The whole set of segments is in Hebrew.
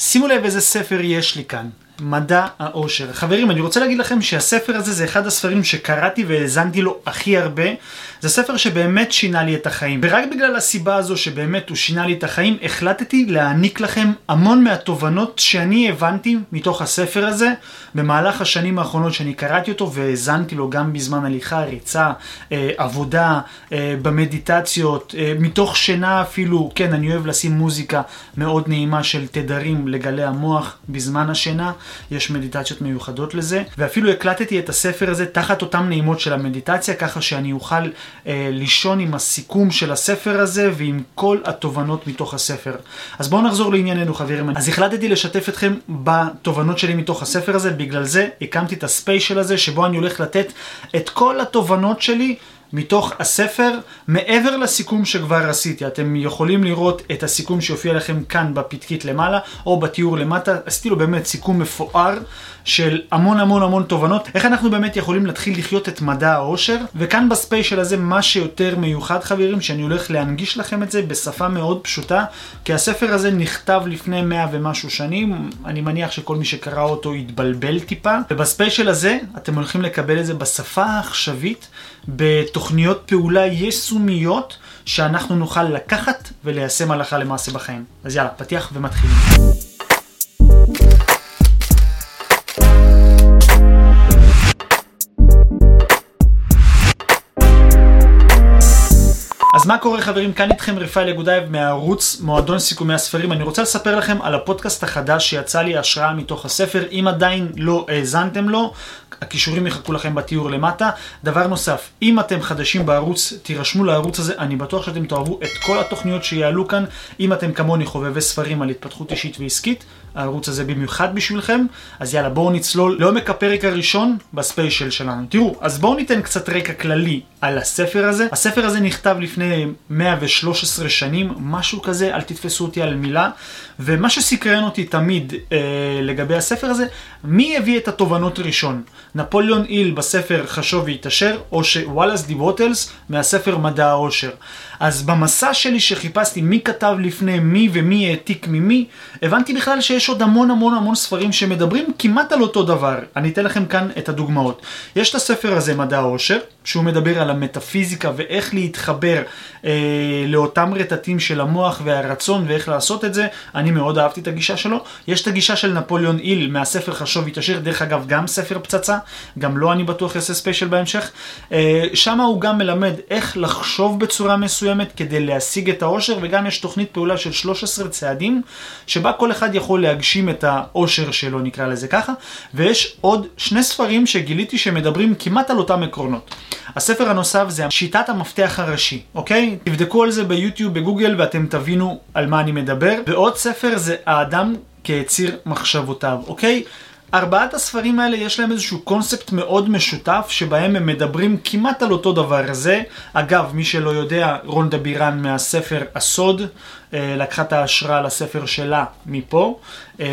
שימו לב איזה ספר יש לי כאן, מדע העושר. חברים, אני רוצה להגיד לכם שהספר הזה זה אחד הספרים שקראתי והאזנתי לו הכי הרבה. זה ספר שבאמת שינה לי את החיים. ורק בגלל הסיבה הזו שבאמת הוא שינה לי את החיים, החלטתי להעניק לכם המון מהתובנות שאני הבנתי מתוך הספר הזה במהלך השנים האחרונות שאני קראתי אותו והאזנתי לו גם בזמן הליכה, ריצה, אה, עבודה, אה, במדיטציות, אה, מתוך שינה אפילו, כן, אני אוהב לשים מוזיקה מאוד נעימה של תדרים לגלי המוח בזמן השינה. יש מדיטציות מיוחדות לזה, ואפילו הקלטתי את הספר הזה תחת אותם נעימות של המדיטציה, ככה שאני אוכל אה, לישון עם הסיכום של הספר הזה ועם כל התובנות מתוך הספר. אז בואו נחזור לענייננו חברים. אז החלטתי לשתף אתכם בתובנות שלי מתוך הספר הזה, בגלל זה הקמתי את הספיישל הזה, שבו אני הולך לתת את כל התובנות שלי. מתוך הספר, מעבר לסיכום שכבר עשיתי. אתם יכולים לראות את הסיכום שיופיע לכם כאן בפתקית למעלה, או בתיאור למטה. עשיתי לו באמת סיכום מפואר של המון המון המון תובנות. איך אנחנו באמת יכולים להתחיל לחיות את מדע העושר. וכאן בספיישל הזה, מה שיותר מיוחד חברים, שאני הולך להנגיש לכם את זה בשפה מאוד פשוטה, כי הספר הזה נכתב לפני מאה ומשהו שנים. אני מניח שכל מי שקרא אותו יתבלבל טיפה. ובספיישל הזה, אתם הולכים לקבל את זה בשפה העכשווית. בתוכניות פעולה יישומיות שאנחנו נוכל לקחת וליישם הלכה למעשה בחיים. אז יאללה, פתיח ומתחילים. מה קורה חברים? כאן איתכם רפאל יגודאייב מהערוץ מועדון סיכומי הספרים. אני רוצה לספר לכם על הפודקאסט החדש שיצא לי השראה מתוך הספר. אם עדיין לא האזנתם לו, הכישורים יחכו לכם בתיאור למטה. דבר נוסף, אם אתם חדשים בערוץ, תירשמו לערוץ הזה, אני בטוח שאתם תאהבו את כל התוכניות שיעלו כאן. אם אתם כמוני חובבי ספרים על התפתחות אישית ועסקית, הערוץ הזה במיוחד בשבילכם. אז יאללה, בואו נצלול לעומק הפרק הראשון בספיישל שלנו. תראו, אז בואו ניתן קצת רקע כללי על הספר הזה. הספר הזה נכתב לפני 113 שנים, משהו כזה, אל תתפסו אותי על מילה. ומה שסקרן אותי תמיד אה, לגבי הספר הזה, מי הביא את התובנות ראשון? נפוליאון איל בספר חשוב והתעשר, או שוואלאס די ווטלס מהספר מדע העושר. אז במסע שלי שחיפשתי מי כתב לפני מי ומי העתיק ממי, הבנתי בכלל שיש עוד המון המון המון ספרים שמדברים כמעט על אותו דבר. אני אתן לכם כאן את הדוגמאות. יש את הספר הזה, מדע העושר, שהוא מדבר על המטאפיזיקה ואיך להתחבר אה, לאותם רטטים של המוח והרצון ואיך לעשות את זה. אני מאוד אהבתי את הגישה שלו. יש את הגישה של נפוליאון איל מהספר חשוב והתעשר, דרך אגב גם ספר פצצה, גם לא אני בטוח אעשה ספיישל בהמשך. אה, שם הוא גם מלמד איך לחשוב בצורה מסוימת כדי להשיג את העושר, וגם יש תוכנית פעולה של 13 צעדים, שבה כל אחד יכול להגשים את העושר שלו, נקרא לזה ככה, ויש עוד שני ספרים שגיליתי שמדברים כמעט על אותם עקרונות. הספר הנוסף זה שיטת המפתח הראשי, אוקיי? תבדקו על זה ביוטיוב, בגוגל, ואתם תבינו על מה אני מדבר. ועוד ספר זה האדם כיציר מחשבותיו, אוקיי? ארבעת הספרים האלה יש להם איזשהו קונספט מאוד משותף שבהם הם מדברים כמעט על אותו דבר הזה. אגב, מי שלא יודע, רונדה בירן מהספר הסוד אה, לקחה את ההשראה לספר שלה מפה. אה,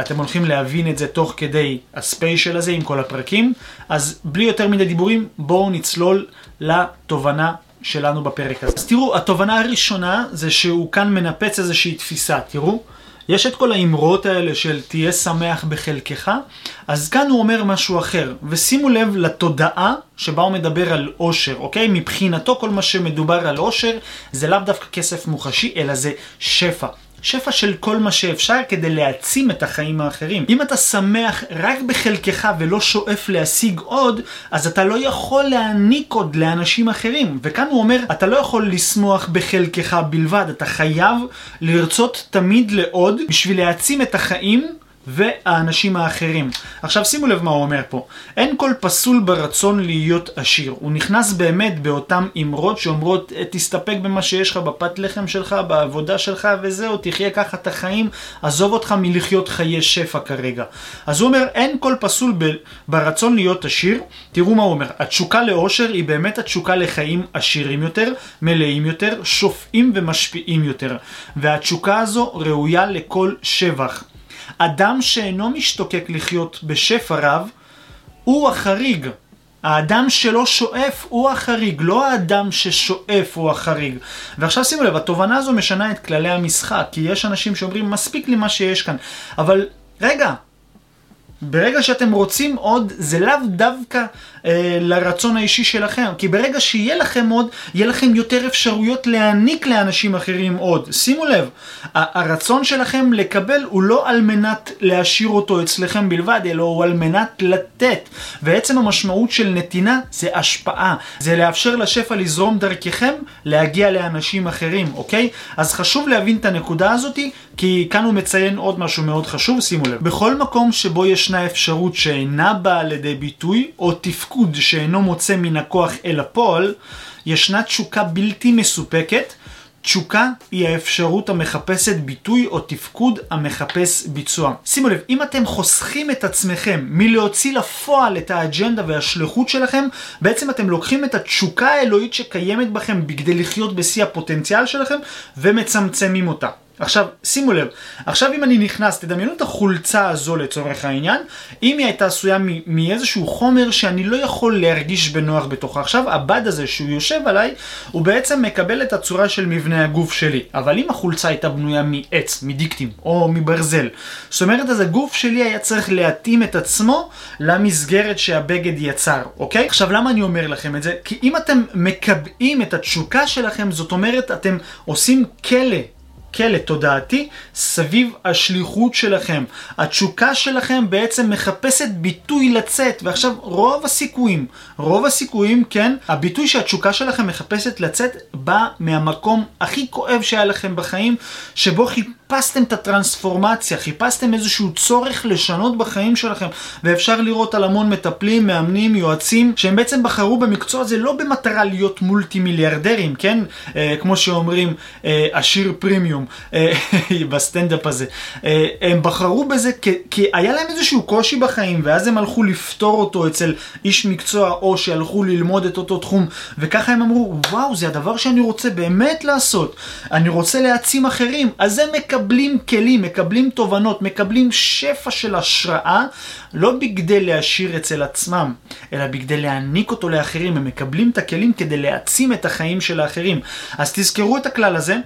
אתם הולכים להבין את זה תוך כדי הספיישל הזה עם כל הפרקים. אז בלי יותר מדי דיבורים, בואו נצלול לתובנה שלנו בפרק הזה. אז תראו, התובנה הראשונה זה שהוא כאן מנפץ איזושהי תפיסה, תראו. יש את כל האמרות האלה של תהיה שמח בחלקך, אז כאן הוא אומר משהו אחר. ושימו לב לתודעה שבה הוא מדבר על עושר, אוקיי? מבחינתו כל מה שמדובר על עושר זה לאו דווקא כסף מוחשי, אלא זה שפע. שפע של כל מה שאפשר כדי להעצים את החיים האחרים. אם אתה שמח רק בחלקך ולא שואף להשיג עוד, אז אתה לא יכול להעניק עוד לאנשים אחרים. וכאן הוא אומר, אתה לא יכול לשמוח בחלקך בלבד, אתה חייב לרצות תמיד לעוד בשביל להעצים את החיים והאנשים האחרים. עכשיו שימו לב מה הוא אומר פה. אין כל פסול ברצון להיות עשיר. הוא נכנס באמת באותן אמרות שאומרות תסתפק במה שיש לך בפת לחם שלך, בעבודה שלך וזהו, תחיה ככה את החיים, עזוב אותך מלחיות חיי שפע כרגע. אז הוא אומר אין כל פסול ב- ברצון להיות עשיר. תראו מה הוא אומר. התשוקה לאושר היא באמת התשוקה לחיים עשירים יותר, מלאים יותר, שופעים ומשפיעים יותר. והתשוקה הזו ראויה לכל שבח. אדם שאינו משתוקק לחיות בשפע רב, הוא החריג. האדם שלא שואף הוא החריג, לא האדם ששואף הוא החריג. ועכשיו שימו לב, התובנה הזו משנה את כללי המשחק, כי יש אנשים שאומרים, מספיק לי מה שיש כאן. אבל רגע, ברגע שאתם רוצים עוד, זה לאו דווקא אה, לרצון האישי שלכם, כי ברגע שיהיה לכם עוד, יהיה לכם יותר אפשרויות להעניק לאנשים אחרים עוד. שימו לב, הרצון שלכם לקבל הוא לא על מנת להשאיר אותו אצלכם בלבד, אלא הוא על מנת לתת. ועצם המשמעות של נתינה זה השפעה, זה לאפשר לשפע לזרום דרככם, להגיע לאנשים אחרים, אוקיי? אז חשוב להבין את הנקודה הזאתי, כי כאן הוא מציין עוד משהו מאוד חשוב, שימו לב. בכל מקום שבו ישנה אפשרות שאינה באה לידי ביטוי, או תפקוד שאינו מוצא מן הכוח אל הפועל, ישנה תשוקה בלתי מסופקת. תשוקה היא האפשרות המחפשת ביטוי או תפקוד המחפש ביצוע. שימו לב, אם אתם חוסכים את עצמכם מלהוציא לפועל את האג'נדה והשליחות שלכם, בעצם אתם לוקחים את התשוקה האלוהית שקיימת בכם בכדי לחיות בשיא הפוטנציאל שלכם ומצמצמים אותה. עכשיו, שימו לב, עכשיו אם אני נכנס, תדמיינו את החולצה הזו לצורך העניין, אם היא הייתה עשויה מאיזשהו חומר שאני לא יכול להרגיש בנוח בתוכה. עכשיו, הבד הזה שהוא יושב עליי, הוא בעצם מקבל את הצורה של מבנה הגוף שלי. אבל אם החולצה הייתה בנויה מעץ, מדיקטים, או מברזל, זאת אומרת, אז הגוף שלי היה צריך להתאים את עצמו למסגרת שהבגד יצר, אוקיי? עכשיו, למה אני אומר לכם את זה? כי אם אתם מקבעים את התשוקה שלכם, זאת אומרת, אתם עושים כלא. כלא תודעתי סביב השליחות שלכם. התשוקה שלכם בעצם מחפשת ביטוי לצאת, ועכשיו רוב הסיכויים, רוב הסיכויים, כן, הביטוי שהתשוקה שלכם מחפשת לצאת בא מהמקום הכי כואב שהיה לכם בחיים, שבו חיפשתם את הטרנספורמציה, חיפשתם איזשהו צורך לשנות בחיים שלכם, ואפשר לראות על המון מטפלים, מאמנים, יועצים, שהם בעצם בחרו במקצוע הזה לא במטרה להיות מולטי מיליארדרים, כן? אה, כמו שאומרים, אה, עשיר פרימיום. אה, בסטנדאפ הזה. אה, הם בחרו בזה כי, כי היה להם איזשהו קושי בחיים, ואז הם הלכו לפתור אותו אצל איש מקצוע, או שהלכו ללמוד את אותו תחום, וככה הם אמרו, וואו, זה הדבר שאני רוצה באמת לעשות. אני רוצה להעצים אחרים. אז הם מקבלים כלים, מקבלים תובנות, מקבלים שפע של השראה, לא בכדי להשאיר אצל עצמם, אלא בכדי להעניק אותו לאחרים. הם מקבלים את הכלים כדי להעצים את החיים של האחרים. אז תזכרו את הכלל הזה.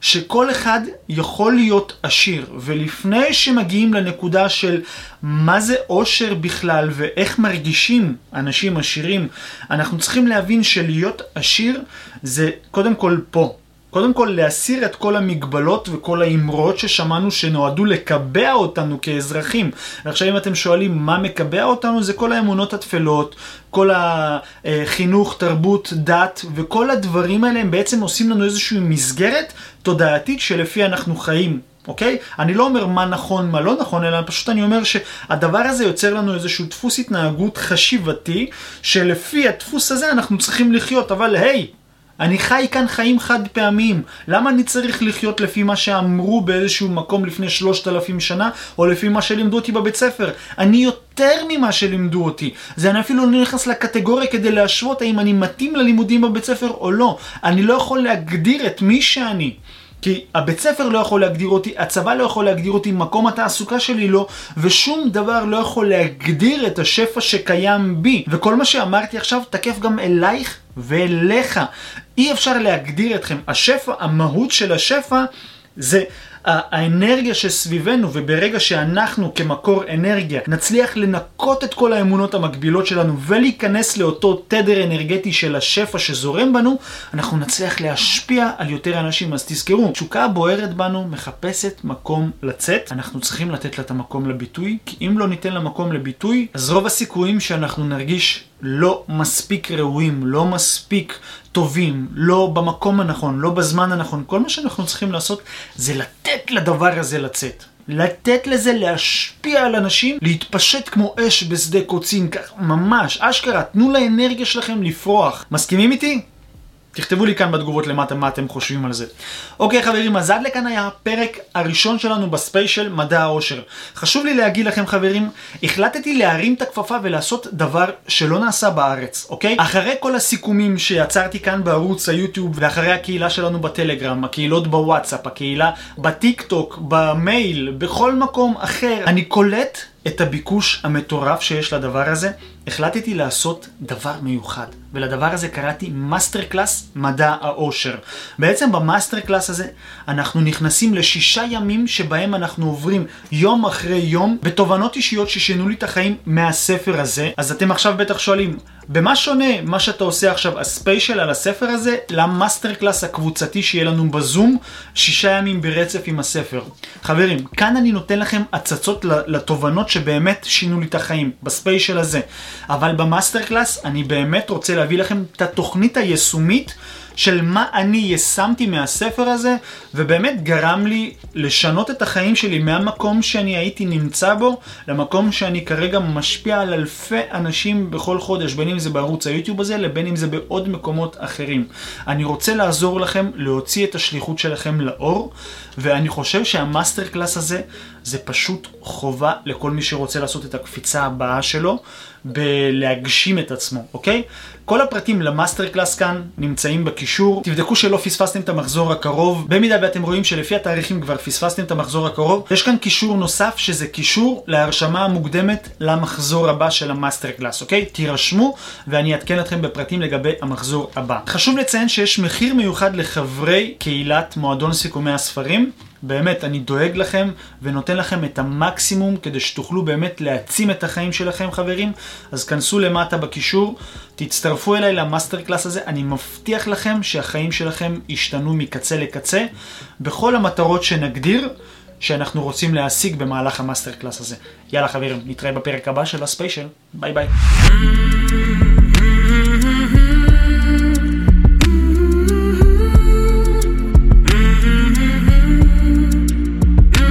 שכל אחד יכול להיות עשיר, ולפני שמגיעים לנקודה של מה זה עושר בכלל ואיך מרגישים אנשים עשירים, אנחנו צריכים להבין שלהיות עשיר זה קודם כל פה. קודם כל להסיר את כל המגבלות וכל האמרות ששמענו שנועדו לקבע אותנו כאזרחים. ועכשיו אם אתם שואלים מה מקבע אותנו, זה כל האמונות התפלות, כל החינוך, תרבות, דת, וכל הדברים האלה הם בעצם עושים לנו איזושהי מסגרת תודעתית שלפי אנחנו חיים. אוקיי? אני לא אומר מה נכון, מה לא נכון, אלא פשוט אני אומר שהדבר הזה יוצר לנו איזשהו דפוס התנהגות חשיבתי, שלפי הדפוס הזה אנחנו צריכים לחיות, אבל היי, hey, אני חי כאן חיים חד פעמיים. למה אני צריך לחיות לפי מה שאמרו באיזשהו מקום לפני שלושת אלפים שנה, או לפי מה שלימדו אותי בבית ספר? אני יותר ממה שלימדו אותי. זה אני אפילו לא נכנס לקטגוריה כדי להשוות האם אני מתאים ללימודים בבית ספר או לא. אני לא יכול להגדיר את מי שאני. כי הבית ספר לא יכול להגדיר אותי, הצבא לא יכול להגדיר אותי, מקום התעסוקה שלי לא, ושום דבר לא יכול להגדיר את השפע שקיים בי. וכל מה שאמרתי עכשיו תקף גם אלייך ואליך. אי אפשר להגדיר אתכם. השפע, המהות של השפע זה האנרגיה שסביבנו, וברגע שאנחנו כמקור אנרגיה נצליח לנקות את כל האמונות המקבילות שלנו ולהיכנס לאותו תדר אנרגטי של השפע שזורם בנו, אנחנו נצליח להשפיע על יותר אנשים. אז תזכרו, תשוקה הבוערת בנו מחפשת מקום לצאת, אנחנו צריכים לתת לה את המקום לביטוי, כי אם לא ניתן לה מקום לביטוי, אז רוב הסיכויים שאנחנו נרגיש לא מספיק ראויים, לא מספיק טובים, לא במקום הנכון, לא בזמן הנכון. כל מה שאנחנו צריכים לעשות זה לתת לדבר הזה לצאת. לתת לזה להשפיע על אנשים, להתפשט כמו אש בשדה קוצים, ממש, אשכרה, תנו לאנרגיה שלכם לפרוח. מסכימים איתי? תכתבו לי כאן בתגובות למטה מה אתם חושבים על זה. אוקיי חברים, אז עד לכאן היה הפרק הראשון שלנו בספיישל מדע העושר. חשוב לי להגיד לכם חברים, החלטתי להרים את הכפפה ולעשות דבר שלא נעשה בארץ, אוקיי? אחרי כל הסיכומים שיצרתי כאן בערוץ היוטיוב ואחרי הקהילה שלנו בטלגרם, הקהילות בוואטסאפ, הקהילה בטיק טוק, במייל, בכל מקום אחר, אני קולט את הביקוש המטורף שיש לדבר הזה, החלטתי לעשות דבר מיוחד. ולדבר הזה קראתי מאסטר קלאס מדע העושר. בעצם במאסטר קלאס הזה אנחנו נכנסים לשישה ימים שבהם אנחנו עוברים יום אחרי יום בתובנות אישיות ששינו לי את החיים מהספר הזה. אז אתם עכשיו בטח שואלים, במה שונה מה שאתה עושה עכשיו, הספיישל על הספר הזה, למאסטר קלאס הקבוצתי שיהיה לנו בזום, שישה ימים ברצף עם הספר. חברים, כאן אני נותן לכם הצצות לתובנות שבאמת שינו לי את החיים, בספיישל הזה. אבל במאסטר קלאס אני באמת רוצה להביא לכם את התוכנית היישומית של מה אני יישמתי מהספר הזה, ובאמת גרם לי לשנות את החיים שלי מהמקום שאני הייתי נמצא בו, למקום שאני כרגע משפיע על אלפי אנשים בכל חודש, בין אם זה בערוץ היוטיוב הזה, לבין אם זה בעוד מקומות אחרים. אני רוצה לעזור לכם להוציא את השליחות שלכם לאור, ואני חושב שהמאסטר קלאס הזה זה פשוט חובה לכל מי שרוצה לעשות את הקפיצה הבאה שלו בלהגשים את עצמו, אוקיי? כל הפרטים למאסטר קלאס כאן נמצאים בקישור. תבדקו שלא פספסתם את המחזור הקרוב. במידה ואתם רואים שלפי התאריכים כבר פספסתם את המחזור הקרוב, יש כאן קישור נוסף שזה קישור להרשמה המוקדמת למחזור הבא של המאסטר קלאס, אוקיי? תירשמו ואני אעדכן אתכם בפרטים לגבי המחזור הבא. חשוב לציין שיש מחיר מיוחד לחברי קהילת מועדון סיכומי הספרים. באמת, אני דואג לכם ונותן לכם את המקסימום כדי שתוכלו באמת להעצים את החיים שלכם, חברים. אז כנסו למטה בקישור, תצטרפו אליי למאסטר קלאס הזה, אני מבטיח לכם שהחיים שלכם ישתנו מקצה לקצה, בכל המטרות שנגדיר. שאנחנו רוצים להשיג במהלך המאסטר קלאס הזה. יאללה חברים, נתראה בפרק הבא של הספיישל. ביי ביי.